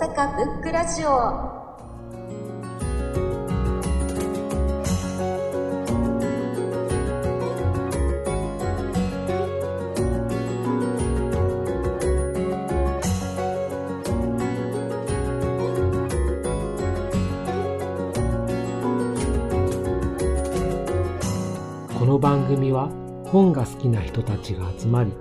阪ブックラジオ。この番組は本が好きな人たちが集まり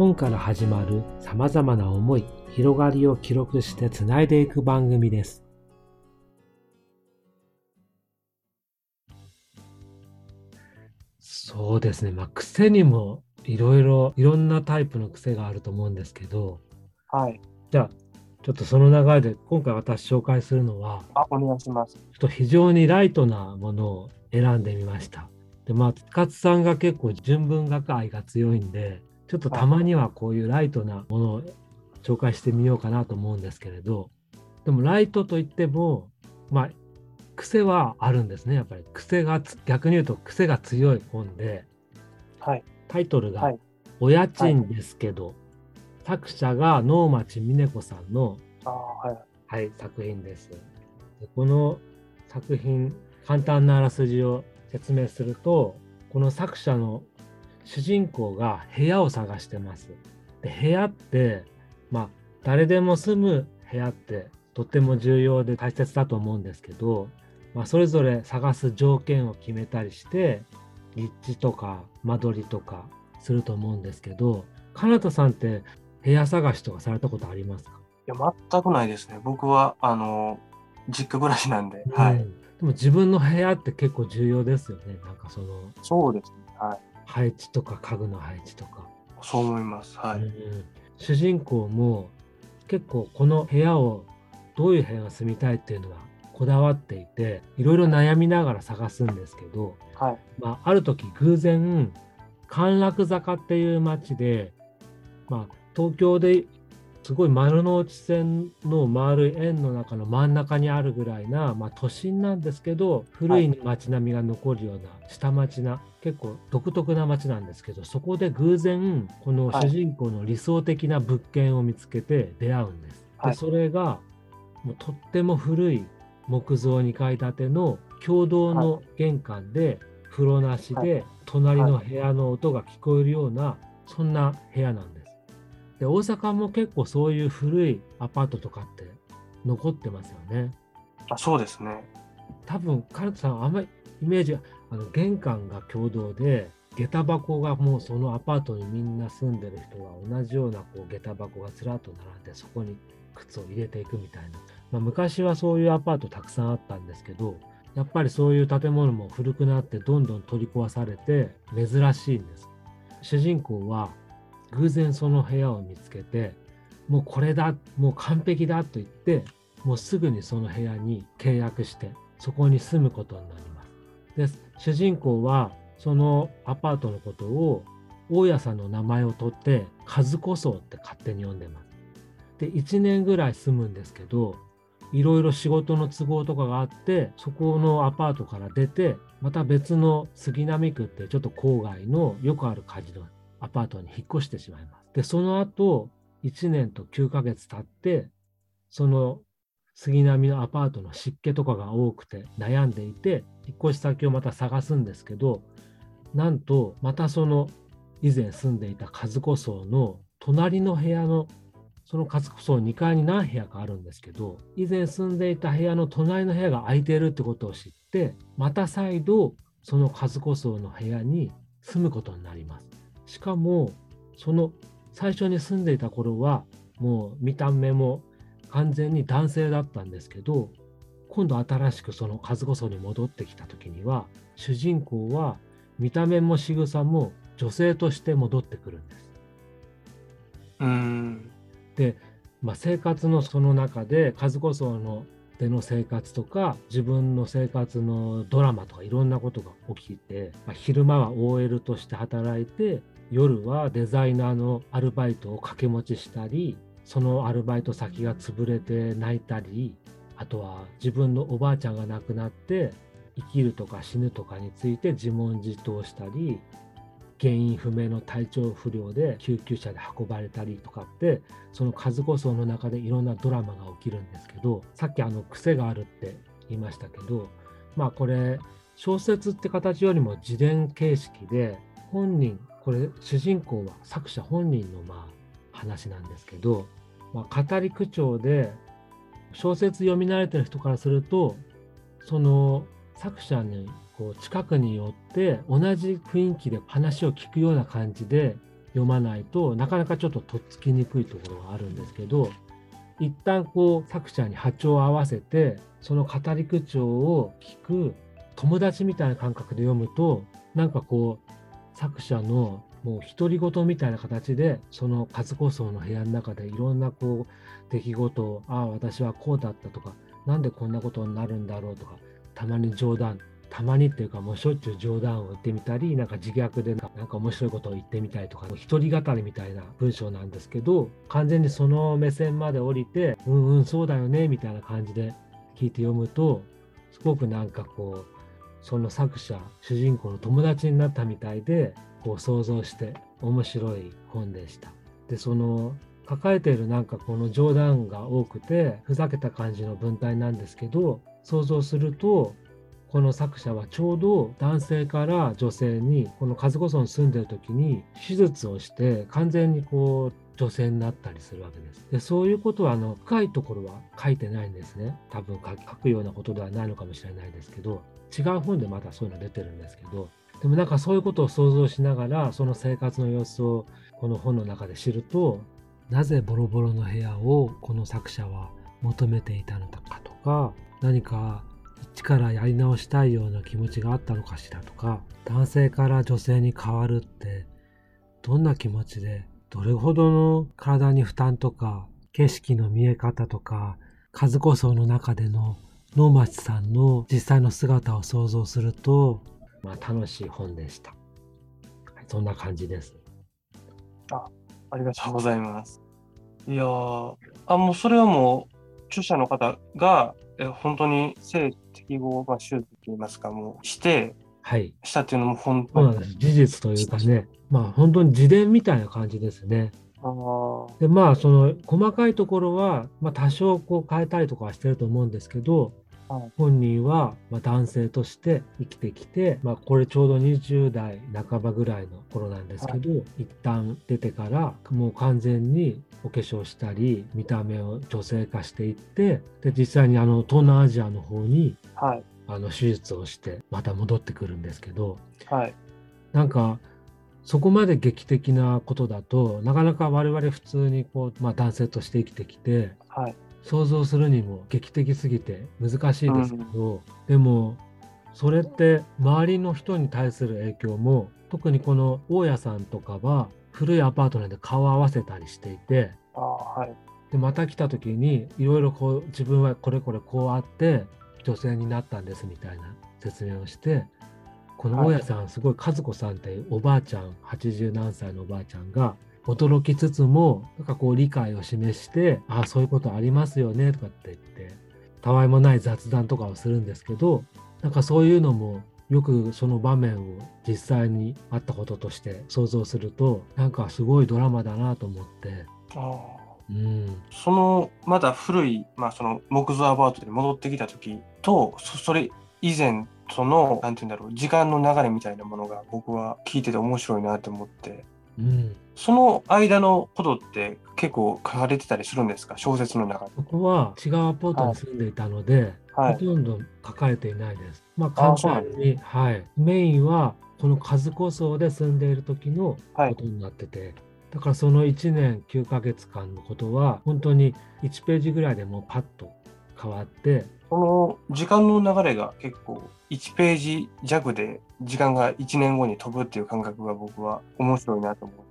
本から始まる様々な思い広がりを記録してつないでいく番組ですそうですねまあ癖にもいろいろいろんなタイプの癖があると思うんですけどはい。じゃあちょっとその流れで今回私紹介するのはあ、お願いします。ちょっと非常にライトなものを選んでみました。で、まあ、勝さんが結構純文学愛が強いんで、ちょっとたまにはこういうライトなものを紹介してみようかなと思うんですけれど、でもライトといっても、まあ、癖はあるんですね、やっぱり。癖がつ、逆に言うと癖が強い本で、はい。タイトルがはい「お家賃ですけど」作者が能町みね子さんのあはい。はい、作品です。でこの作品、簡単なあらすじを説明すると、この作者の主人公が部屋を探してます。で部屋って、まあ、誰でも住む部屋ってとっても重要で大切だと思うんですけど、まあ、それぞれ探す条件を決めたりして、立地とか間取りとかすると思うんですけど、かなたさんって部屋探しとかされたことありますか？いや、全くないですね。僕は、あの、実家暮らしなんで、はい。うんでも自分の部屋って結構重要ですよね。なんかそのそうですね。はい。配置とか家具の配置とか。そう思います。はい。うん主人公も結構この部屋をどういう部屋が住みたいっていうのはこだわっていていろいろ悩みながら探すんですけど、はい。まあ、ある時偶然陥落坂っていう町で、まあ、東京ですごい丸の内線の丸い円の中の真ん中にあるぐらいな、まあ、都心なんですけど古い町並みが残るような下町な結構独特な町なんですけどそこで偶然この主人公の理想的な物件を見つけて出会うんです。はい。でそれがもうとっても古い木造2階建ての共同の玄関で風呂なしはで隣の部屋の音が聞こえるようなそんな部屋なんです。で大阪も結構そういう古いアパートとかって残ってますよね。あそうですね。多分カルトさんあんまりイメージがあの玄関が共同で下駄箱がもうそのアパートにみんな住んでる人が同じようなこう下駄箱がずらっと並んでそこに靴を入れていくみたいな、まあ、昔はそういうアパートたくさんあったんですけどやっぱりそういう建物も古くなってどんどん取り壊されて珍しいんです主人公は偶然その部屋を見つけてもうこれだもう完璧だと言ってもうすぐにその部屋に契約してそこに住むことになります。で主人公はそのアパートのことを大家さんの名前を取って和子荘って勝手に呼んでます。で1年ぐらい住むんですけどいろいろ仕事の都合とかがあってそこのアパートから出てまた別の杉並区ってちょっと郊外のよくある感じのアパートに引っ越してしまいます。でその後1年と9ヶ月経ってその杉並のアパートの湿気とかが多くて悩んでいて引っ越し先をまた探すんですけどなんとまたその以前住んでいた和子荘の隣の部屋のその和子荘2階に何部屋かあるんですけど以前住んでいた部屋の隣の部屋が空いているってことを知ってまた再度その和子荘の部屋に住むことになりますしかもその最初に住んでいた頃はもう見た目も完全に男性だったんですけど今度新しくその和子荘に戻ってきた時には主人公は見た目も仕草も女性として戻ってくるんです。うーん。で、まあ、生活のその中で和子荘のでの生活とか自分の生活のドラマとかいろんなことが起きて、まあ、昼間は OL として働いて夜はデザイナーのアルバイトを掛け持ちしたりそのアルバイト先が潰れて泣いたりあとは自分のおばあちゃんが亡くなって生きるとか死ぬとかについて自問自答したり原因不明の体調不良で救急車で運ばれたりとかってその数こその中でいろんなドラマが起きるんですけどさっきあの癖があるって言いましたけどまあこれ小説って形よりも自伝形式で本人これ主人公は作者本人のまあ話なんですけど、まあ、語り口調で小説読み慣れてる人からするとその作者にこう近くに寄って同じ雰囲気で話を聞くような感じで読まないとなかなかちょっととっつきにくいところがあるんですけど一旦こう作者に波長を合わせてその語り口調を聞く友達みたいな感覚で読むとなんかこう作者のもう独り言みたいな形でその数こその部屋の中でいろんなこう出来事をああ私はこうだったとかなんでこんなことになるんだろうとかたまに冗談。たまにっていうかもうしょっちゅう冗談を言ってみたりなんか自虐でなんか面白いことを言ってみたりとか一人語りみたいな文章なんですけど完全にその目線まで降りてうんうんそうだよねみたいな感じで聞いて読むとすごくなんかこうその作者主人公の友達になったみたいでこう想像して面白い本でした。でその抱えているなんかこの冗談が多くてふざけた感じの文体なんですけど想像するとこの作者はちょうど男性から女性にこの数子村に住んでる時に手術をして完全にこう女性になったりするわけです。でそういうことはあの深いところは書いてないんですね。多分書くようなことではないのかもしれないですけど違う本でまだそういうの出てるんですけどでもなんかそういうことを想像しながらその生活の様子をこの本の中で知るとなぜボロボロの部屋をこの作者は求めていたのかとか何か一からやり直したいような気持ちがあったのかしらとか男性から女性に変わるってどんな気持ちでどれほどの体に負担とか景色の見え方とか数こその中での能町さんの実際の姿を想像すると、まあ、楽しい本でした。はい、そんな感じです。あ、ありがとうございます。いやー、あ、もうそれはもう、著者の方が、え本当に性適合、まあ、手術といいますか、もうして、はい。したっていうのも本当に。そうなんです。事実というかね、まあ本当に自伝みたいな感じですね。で、まあその細かいところは、まあ多少こう変えたりとかはしてると思うんですけど、はい本人はまあ男性として生きてきて、まあこれちょうど20代半ばぐらいの頃なんですけど、一旦出てからもう完全にお化粧したり、見た目を女性化していって、で、実際にあの東南アジアの方にはい。あの手術をしてまた戻ってくるんですけど、はい。なんかそこまで劇的なことだとなかなか我々普通にこう、まあ、男性として生きてきてはい。想像するにも劇的すぎて難しいですけど、でもそれって周りの人に対する影響も特にこの大家さんとかは古いアパートなんで顔を合わせたりしていてあーはい。でまた来た時にいろいろこう自分はこれこれこうあって女性になったんですみたいな説明をしてこの大家さんすごい和子さんっていうおばあちゃん80何歳のおばあちゃんが驚きつつもなんかこう理解を示してああそういうことありますよねとかって言ってたわいもない雑談とかをするんですけどなんかそういうのもよくその場面を実際にあったこととして想像するとなんかすごいドラマだなと思って。あーうん。そのまだ古い、まあ、その木造アパートに戻ってきた時とそそれ以前そのなんて言うんだろう時間の流れみたいなものが僕は聞いてて面白いなと思って。うん。その間のことって結構書かれてたりするんですか？小説の中で。そこは違うアパートに住んでいたので、はい。ほとんど書かれていないです。まああ簡単に、はい。メインはこの数子層で住んでいる時のはい。ことになってて、だからその1年9ヶ月間のことは本当に1ページぐらいでもうパッと変わって、この時間の流れが結構1ページ弱で時間が1年後に飛ぶっていう感覚が僕は面白いなと思って。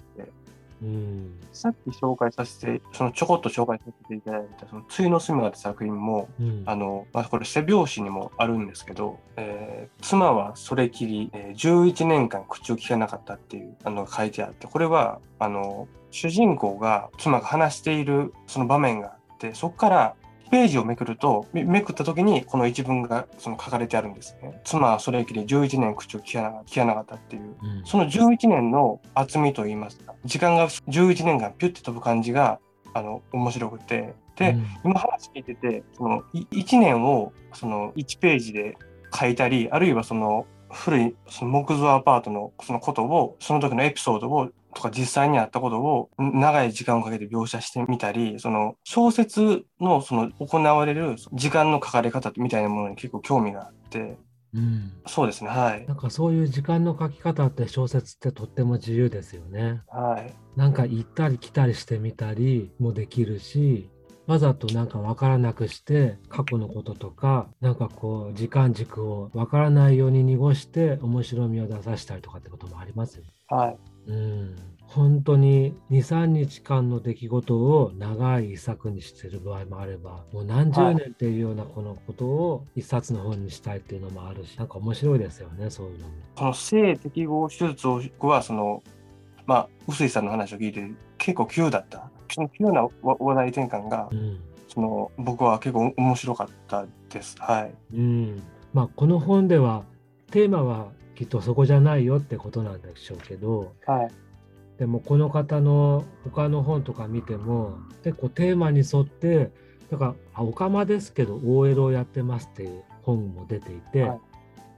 うん、さっき紹介させて、そのちょこっと紹介させていただいた、その、梅雨の隅がって作品も、うん、あの、まあ、これ背表紙にもあるんですけど、えー妻はそれきり、えー11年間口を聞かなかったっていうあのが書いてあって、これは、あの、主人公が妻が話しているその場面があって、そこからページをめくると、めめくった時にこの一文がその書かれてあるんですね。妻はそれきり11年口を聞かな聞かったっていう。うんその11年の厚みといいますか、時間が11年間ピュッて飛ぶ感じが、あの、面白くて。で、うん今話聞いてて、そのい1年をその1ページで書いたり、あるいはその古いその木造アパートのそのことを、その時のエピソードを、とか実際にあったことをん長い時間をかけて描写してみたり、その小説のその行われる時間の書かれ方みたいなものに結構興味があって、うんそうですね、はい。なんかそういう時間の書き方って小説ってとっても自由ですよね。はい。なんか行ったり来たりしてみたりもできるし、わざとなんかわからなくして過去のこととか、なんかこう時間軸をわからないように濁して面白みを出させたりとかってこともありますよね。はい。うん。本当に2、3日間の出来事を長い一作にしてる場合もあれば、もう何十年っていうようなこのことを一冊の本にしたいっていうのもあるし、なんか面白いですよね、そういうのも。その性適合手術を僕はそのまあ臼井さんの話を聞いて結構急だったその急なわ話題転換がうん。その僕は結構面白かったですはいうん、まあこの本ではテーマはきっとそこじゃないよってことなんでしょうけどはい。でもこの方の他の本とか見ても結構テーマに沿ってだからあオカマですけど OL をやってますっていう本も出ていて、はい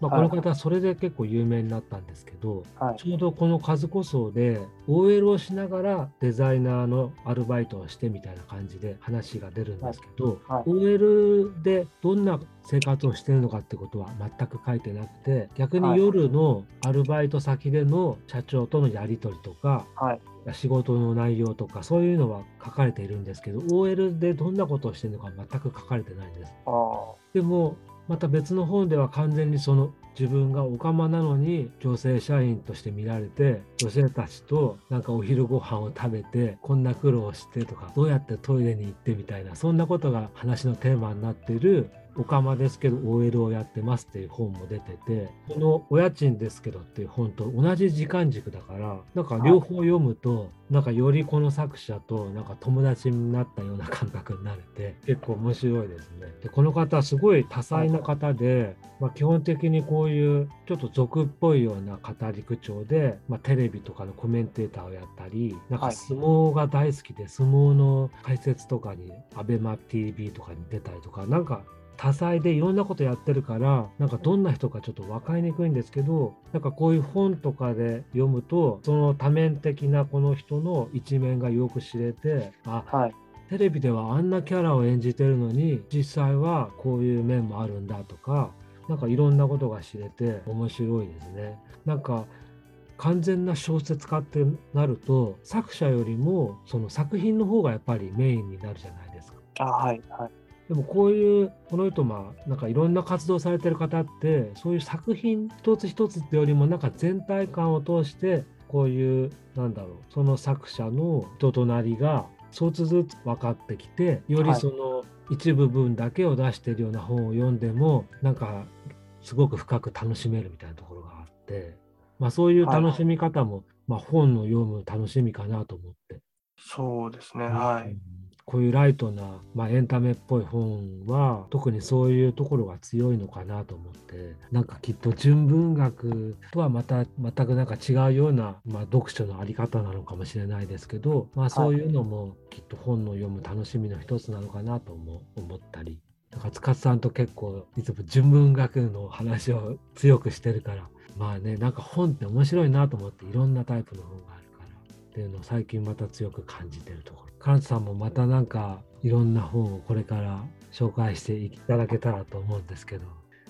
まあ、この方はそれで結構有名になったんですけど、はい。ちょうどこの数こそで OL をしながらデザイナーのアルバイトをしてみたいな感じで話が出るんですけど、はい。OL でどんな生活をしてるのかってことは全く書いてなくて逆にはい。夜のアルバイト先での社長とのやり取りとかはい。仕事の内容とかそういうのは書かれているんですけど OL でどんなことをしてるのか全く書かれてないんです。でもまた別の本では完全にその自分がオカマなのに女性社員として見られて女性たちとなんかお昼ご飯を食べてこんな苦労してとかどうやってトイレに行ってみたいなそんなことが話のテーマになっているオカマですけど OL をやってますっていう本も出ててこの「お家賃ですけど」っていう本と同じ時間軸だからなんか両方読むとなんかよりこの作者となんか友達になったような感覚になれて結構面白いですね。でこの方はすごい多彩な方で、まあ、基本的にこういうちょっと俗っぽいような語り口調で、まあ、テレビとかのコメンテーターをやったりなんかはい相撲が大好きで相撲の解説とかに ABEMATV とかに出たりとかなんか多彩でいろんなことやってるからなんかどんな人かちょっと分かりにくいんですけどなんかこういう本とかで読むとその多面的なこの人の一面がよく知れてあはいテレビではあんなキャラを演じてるのに実際はこういう面もあるんだとかなんかいろんなことが知れて面白いですね。なんか完全な小説家ってなると作者よりもその作品の方がやっぱりメインになるじゃないですか。あはいはいでもこういうこの人まあなんかいろんな活動されてる方ってそういう作品一つ一つってよりもなんか全体感を通してこういうなんだろうその作者の人となりが一つずつ分かってきてよりはい。その一部分だけを出してるような本を読んでもなんかすごく深く楽しめるみたいなところがあって、まあ、そういう楽しみ方も、まあ、本の読む楽しみかなと思って。そうですねはい。うんこういうライトな、まあ、エンタメっぽい本は特にそういうところが強いのかなと思ってなんかきっと純文学とはまた全くなんか違うような、まあ、読書のあり方なのかもしれないですけど、まあ、そういうのもきっと本の読む楽しみの一つなのかなとも思ったり。だから塚さんと結構いつも純文学の話を強くしてるからまあねなんか本って面白いなと思っていろんなタイプの本があるっていうのを最近また強く感じてるところ。カナトさんもまたなんかいろんな本をこれから紹介していただけたらと思うんですけど、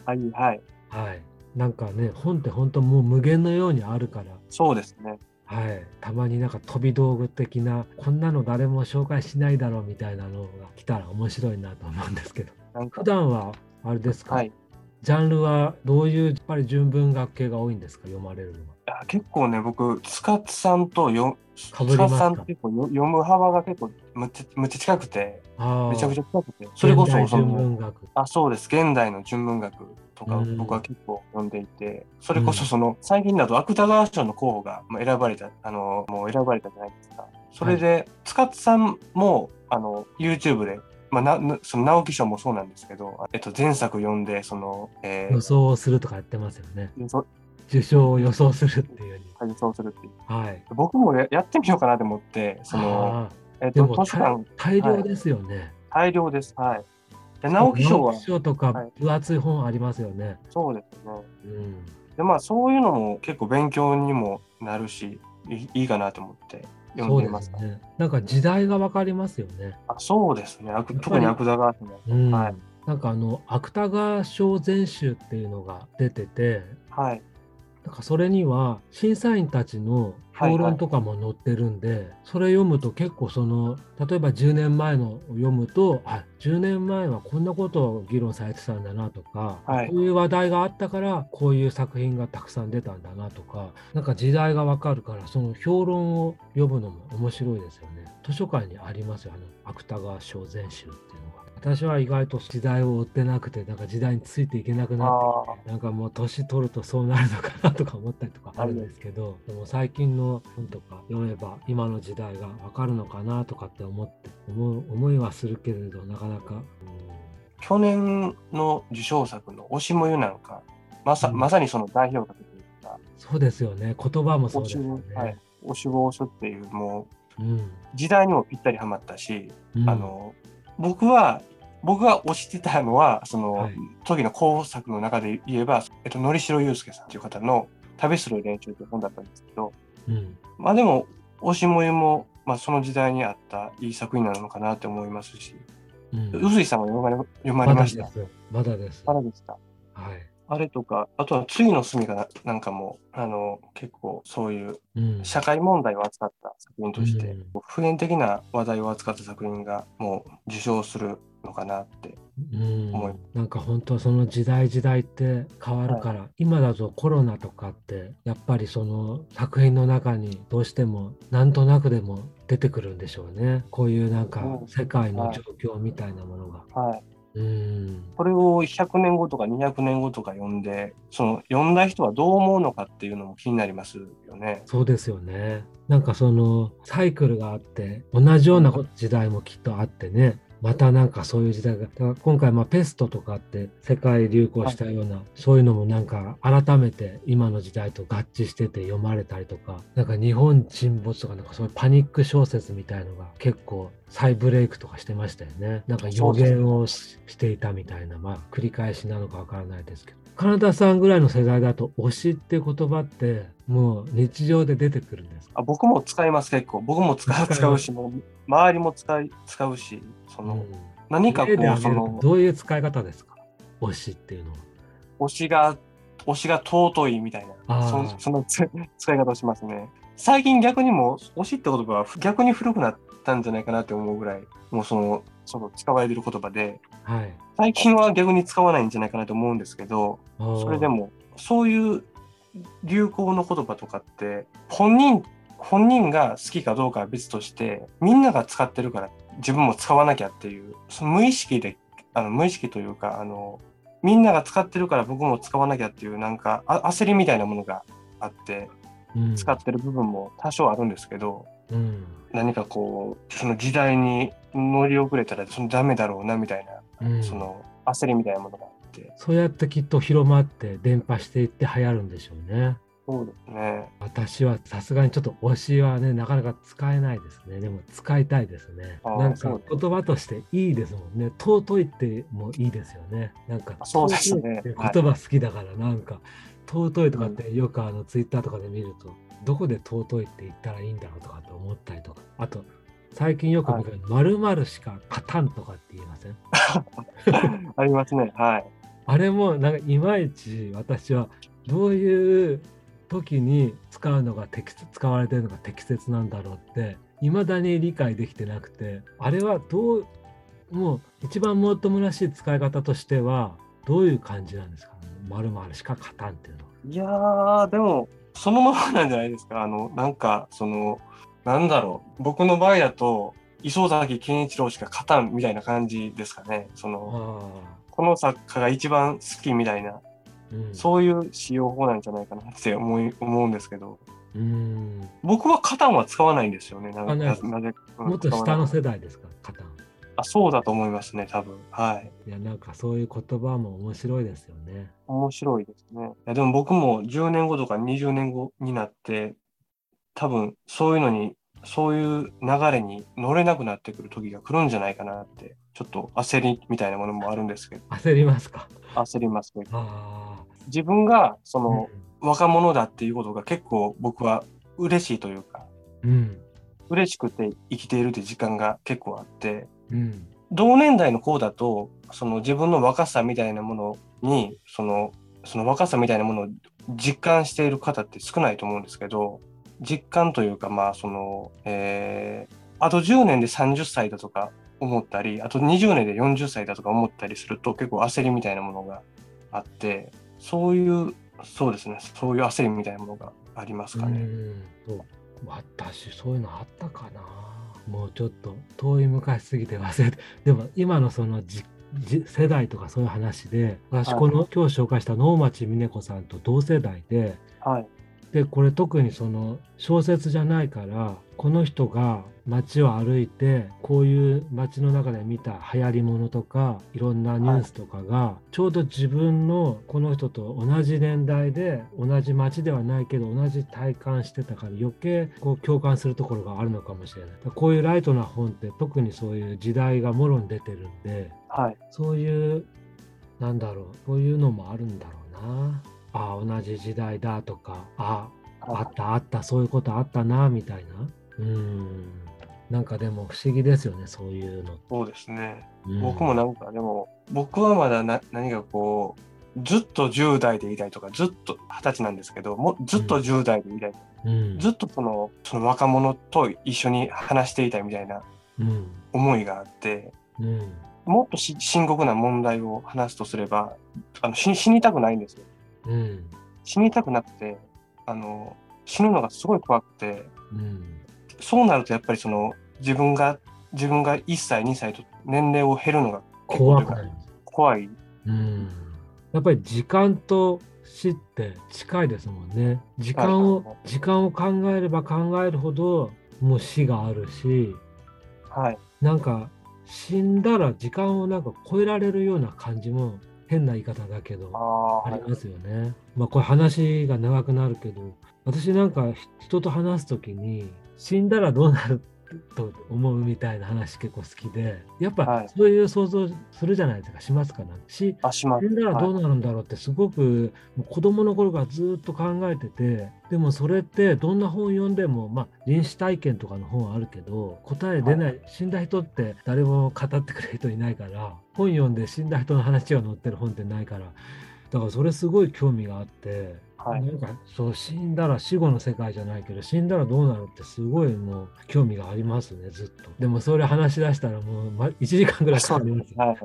はいはい。はい。なんかね、本って本当もう無限のようにあるから、そうですね。はい。たまになんか飛び道具的な、こんなの誰も紹介しないだろうみたいなのが来たら面白いなと思うんですけど、普段はあれですか、はい。ジャンルはどういうやっぱり純文学系が多いんですか？読まれるのは。あ結構ね僕塚津さんとよ塚津さんと結構よ読む幅が結構むっちゃむっちゃ近くてあめちゃくちゃゃ近くてそれこそ純その文学。あそうです。現代の純文学とかうん。僕は結構読んでいて、それこそその最近だと芥川賞の候補がまあ選ばれたあのもう選ばれたじゃないですか。それで、塚津さんもあの YouTube でまあ、ななその直木賞もそうなんですけど、えっと、前作読んで、その、え予想をするとかやってますよね。受賞を予想するっていう。予想するっていう。はい。僕もややってみようかなと思って、その、あえっと、ーでも図書館大量ですよね。大量です。はい。で直木賞は直木賞とかはい分厚い本ありますよね。そうですね。うん。で、まあ、そういうのも結構勉強にもなるし、いいかなと思って読そうでんでいますす。ね。なんか時代がわかりますよね。あそうですね。特に芥川賞ね。うん。はい。なんかあの芥川賞全集っていうのが出てて、はい。なんかそれには審査員たちの評論とかも載ってるんで、それ読むと結構その例えば10年前のを読むとあ10年前はこんなことを議論されてたんだなとか、はいこういう話題があったからこういう作品がたくさん出たんだなとかなんか時代がわかるからその評論を読むのも面白いですよね。図書館にありますよあの芥川賞全集っていうのが。私は意外と時代を追ってなくてなんか時代についていけなくなってあなんかもう年取るとそうなるのかなとか思ったりとか。あるんですけど、でも最近の本とか読めば今の時代がわかるのかなとかって思って思う思いはするけれどなかなか、うん去年の受賞作の「推しもゆ」なんか、まさうん。まさにその代表格というか、そうですよね。言葉もそうですよね。はい、推しを推すっていう、もうんう時代にもぴったりはまったし、うんあの僕は、僕が推してたのは、その、はい時の候補作の中で言えば、えっと、のりしろゆうすけさんという方の旅する練習という本だったんですけど、うんまあでも、推しもゆも、まあ、その時代にあったいい作品なのかなって思いますし、うん臼井さんは読まれ読ままれました？だです。まだです。まだですか？はい。あれとか、あとは次の住みかななんかも、あの、結構そういううん社会問題を扱った作品として、うん普遍的な話題を扱った作品がもう受賞するのかなって。うん思いなんか本当その時代時代って変わるから、今だとコロナとかってやっぱりその作品の中にどうしてもなんとなくでも出てくるんでしょうねこういうなんかうん世界の状況みたいなものが。はい。うんこれを100年後とか200年後とか読んで、その読んだ人はどう思うのかっていうのも気になりますよね。そうですよね。なんかそのサイクルがあって同じような時代もきっとあってねまたなんかそういう時代がだから今回まあペストとかって世界流行したような、そういうのもなんか改めて今の時代と合致してて読まれたりとかなんか日本沈没とかなんかそういうパニック小説みたいのが結構再ブレイクとかしてましたよね。なんか予言をししていたみたいなまあ繰り返しなのかわからないですけど。カナダさんぐらいの世代だと推しって言葉ってもう日常で出てくるんですか？あ僕も使います、結構。僕も使う使うし、もう周りも使い使うし、その、うん何かこう、その、どういう使い方ですか？推しっていうのは。推しが、推しが尊いみたいあな、ーそそのつ 使い方をしますね。最近逆にもう、推しって言葉は逆に古くなったんじゃないかなって思うぐらい、もうその、その使われてる言葉で、はい。最近は逆に使わないんじゃないかなと思うんですけど、それでも。も、そういう流行の言葉とかって、本人、本人が好きかどうかは別として、みんなが使ってるから自分も使わなきゃっていう、その無意識で、あの無意識というか、あの、みんなが使ってるから僕も使わなきゃっていう、なんかあ焦りみたいなものがあって、うん。使ってる部分も多少あるんですけど、うん。何かこう、その時代に乗り遅れたらそのダメだろうなみたいな、うん。その焦りみたいなものがあって、そうやってきっと広まって伝播していって流行るんでしょうね。そうですね。私はさすがにちょっと推しはねなかなか使えないですね。でも使いたいですね。なんか言葉としていいですもんね。尊いってもいいですよね。なんかそうですね言葉好きだからなんか尊いとかってよくあのツイッターとかで見るとどこで尊いって言ったらいいんだろうとかって思ったりとか。あと最近よく見る〇〇しか勝たんとかって言いません？ありますね。はい。あれもなんかいまいち私はどういう時に使うのが適切使われてるのが適切なんだろうって未だに理解できてなくてあれはどうもう一番もっともらしい使い方としてはどういう感じなんですか？まるまるしか勝たんっていうのは。いやー、でも、そのままなんじゃないですか？あの、なんか、その、なんだろう。僕の場合だと、磯崎健一郎しか勝たんみたいな感じですかね。その、あこの作家が一番好きみたいな、あ、うん、そういう使用法なんじゃないかなって思い 思うんですけど、うん。僕はカタンは使わないんですよね。なあなぜ、うんもっと下の世代ですか勝たん。あそうだと思いますね、多分。はい。いや、なんかそういう言葉も面白いですよね。面白いですね。いやでも僕も10年後とか20年後になって、多分そういうのに、そういう流れに乗れなくなってくる時が来るんじゃないかなって、ちょっと焦りみたいなものもあるんですけど、焦りますか？焦りますね。あ自分がそあ。の若者だっていうことが結構僕は嬉しいというか、うん。嬉しくて生きているって時間が結構あって、うん。同年代の子だと、その自分の若さみたいなものに、その、その若さみたいなものを実感している方って少ないと思うんですけど、実感というか、まあ、その、えー、あと10年で30歳だとか思ったり、あと20年で40歳だとか思ったりすると結構焦りみたいなものがあって、そういう、そうですね、そういう焦りみたいなものがありますかね。う私そういうのあったかなもうちょっと遠い昔すぎて忘れて でも今のそのじじ世代とかそういう話で私はいこの今日紹介した能町みね子さんと同世代ではい。でこれ特にその小説じゃないからこの人が街を歩いてこういう街の中で見た流行りものとかいろんなニュースとかがちょうど自分のこの人と同じ年代で同じ街ではないけど同じ体感してたから余計こう共感するところがあるのかもしれない。こういうライトな本って特にそういう時代がもろに出てるんではい。そういう、なんだろう、そういうのもあるんだろうな。ああ、同じ時代だとか、ああ、あったあった、そういうことあったな、みたいな。うん。なんかでも不思議ですよね、そういうの。そうですね。うん僕もなんかでも僕はまだな何かこうずっと10代でいたいとかずっと20歳なんですけどもずっと10代でいたい、うん。ずっとそのその若者と一緒に話していたいみたいなうん。思いがあってうん。もっとし深刻な問題を話すとすればあの死死にたくないんですようん。死にたくなくてあの死ぬのがすごい怖くてうん。そうなるとやっぱりその自分が自分が1歳2歳と年齢を減るのが怖くない。怖いうん。やっぱり時間と死って近いですもんね。時間をはいはいはい、時間を考えれば考えるほど、もう死があるし、はいなんか死んだら時間をなんか超えられるような感じも変な言い方だけどありますよね。まあこれ話が長くなるけど私なんかひ人と話す時に死んだらどうなると思うみたいな話結構好きでやっぱはい。そういう想像するじゃないですか。しますかなし死んだらどうなるんだろうってすごく子供の頃からずっと考えててでもそれってどんな本読んでもまあ臨死体験とかの本あるけど答え出ない、死んだ人って誰も語ってくれる人いないから本読んで死んだ人の話が載ってる本ってないからだからそれすごい興味があって、はいなんかそう死んだら死後の世界じゃないけど死んだらどうなるってすごいもう興味がありますねずっとでもそれ話し出したらもう、ま、1時間ぐらいかかりますはい。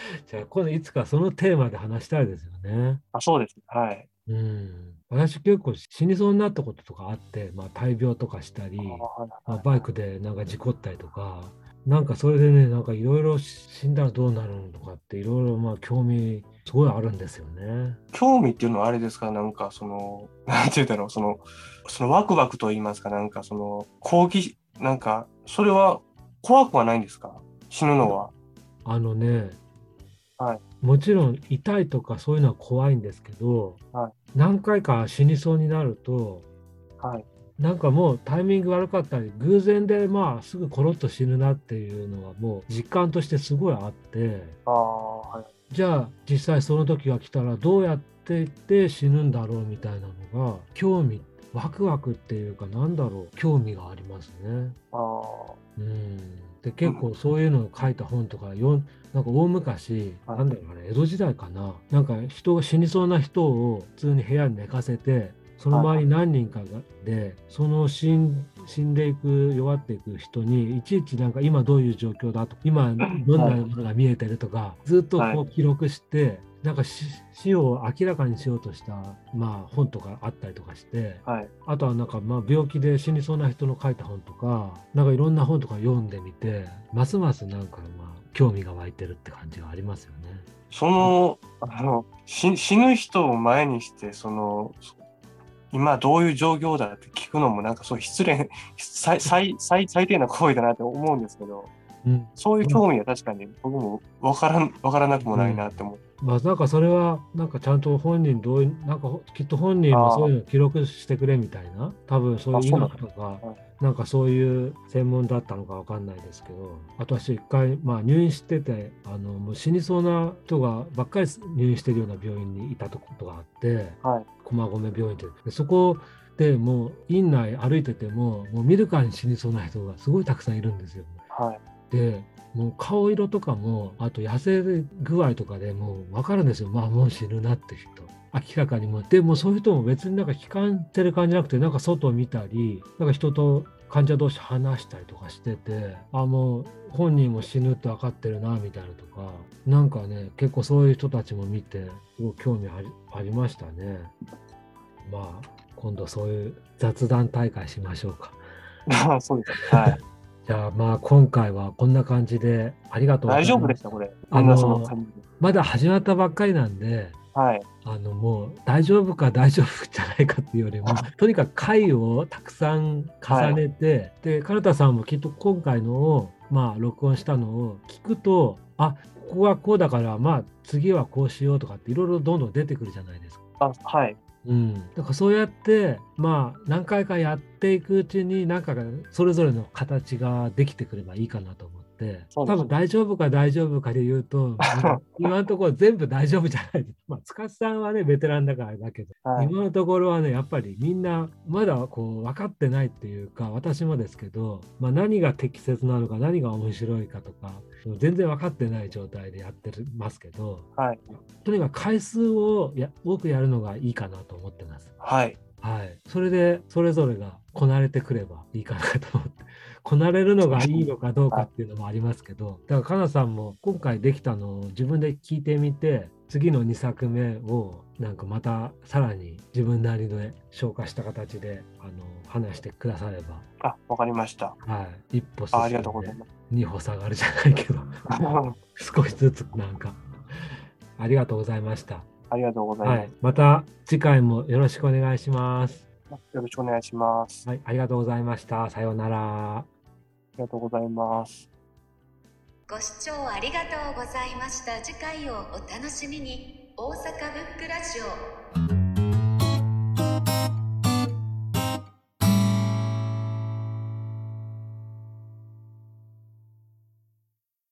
じゃあ今度いつかそのテーマで話したいですよね。あそうです。はい。うん。私結構死にそうになったこととかあって、まあ大病とかしたり、まあ、バイクでなんか事故ったりとか、なんかそれでね、なんかいろいろ死んだらどうなるのとかっていろいろまあ興味すごいあるんですよね。興味っていうのはあれですか？なんかその、なんて言うんだろう、その、そのワクワクと言いますか、なんかその、好奇、なんか、それは怖くはないんですか？死ぬのは？あのね、はいもちろん痛いとかそういうのは怖いんですけど、はい何回か死にそうになると、はい。なんかもうタイミング悪かったり偶然でまあすぐコロッと死ぬなっていうのはもう実感としてすごいあってああ、はい。じゃあ実際その時が来たらどうやっていって死ぬんだろうみたいなのが興味ワクワクっていうかなんだろう興味がありますね。ああ、うん、で結構そういうのを書いた本とか読んなんか大昔、はいなんだろうあれ江戸時代かななんか人が死にそうな人を普通に部屋に寝かせてその周りに何人かがでその死ん死んでいく弱っていく人にいちいちなんか今どういう状況だと今どんなものが見えてるとか、ずっとこう記録して、なんか死死を明らかにしようとした、まあ、本とかあったりとかして。はい。あとはなんかまあ病気で死にそうな人の書いた本とか、なんかいろんな本とか読んでみて、ますますなんかまあ興味が湧いてるって感じがありますよね。その、あの、死死ぬ人を前にして、その、今どういう状況だって聞くのもなんかそう失礼、最最最最低な行為だなって思うんですけど、うんそういう興味は確かに僕もわからん、わからなくもないなって思う。まあなんかそれはなんかちゃんと本人どういなんかほきっと本人もそういうの記録してくれみたいな多分そういう医学とかはいなんかそういう専門だったのかわかんないですけど私一回まあ入院しててあのもう死にそうな人がばっかり入院してるような病院にいたことがあってはい。駒込病院ってでそこでもう院内歩いててももう見るからに死にそうな人がすごいたくさんいるんですよ。はい。でもう顔色とかもあと痩せ具合とかでもう分かるんですよ。まあもう死ぬなって人。明らかにもでもそういう人も別になんか悲観してる感じじゃなくてなんか外を見たりなんか人と患者同士話したりとかしててあもう本人も死ぬって分かってるなみたいなとか。なんかね結構そういう人たちも見て興味ありありましたね。まあ今度そういう雑談大会しましょうか。ああそうです。はい。じゃあまあ今回はこんな感じでありがとう。大丈夫でした、これ。あのまだ始まったばっかりなんで、はい。あのもう大丈夫か大丈夫じゃないかっていうよりも、とにかく回をたくさん重ねて、で、金田さんもきっと今回のを、まあ録音したのを聞くと、あここはこうだから、まあ次はこうしようとかっていろいろどんどん出てくるじゃないですか。あ、はい。うん、だからそうやってまあ何回かやっていくうちになんかそれぞれの形ができてくればいいかなと思う。です多分大丈夫か大丈夫かで言うと 今のところ全部大丈夫じゃないです。まあ塚地さんはねベテランだからだけど、はい。今のところはねやっぱりみんなまだこう分かってないっていうか私もですけど、まあ、何が適切なのか何が面白いかとか全然分かってない状態でやってますけどはい。とにかく回数をや多くやるのがいいかなと思ってます。はい。はい。それで、それぞれがこなれてくればいいかなと思って。こなれるのがいいのかどうかっていうのもありますけど、だから、かなさんも今回できたのを自分で聞いてみて、次の2作目をなんかまたさらに自分なりで消化した形であの話してくだされば、あ、わかりました。はい、一歩進んあありがとうごでざいます。二歩下がるじゃないけど、少しずつなんか、ありがとうございました。ありがとうございますはい。。また次回もよろしくお願いします。よろしくお願いします。はい、ありがとうございました。さようなら。ありがとうございます。ご視聴ありがとうございました。次回をお楽しみに。大阪ブックラジオ。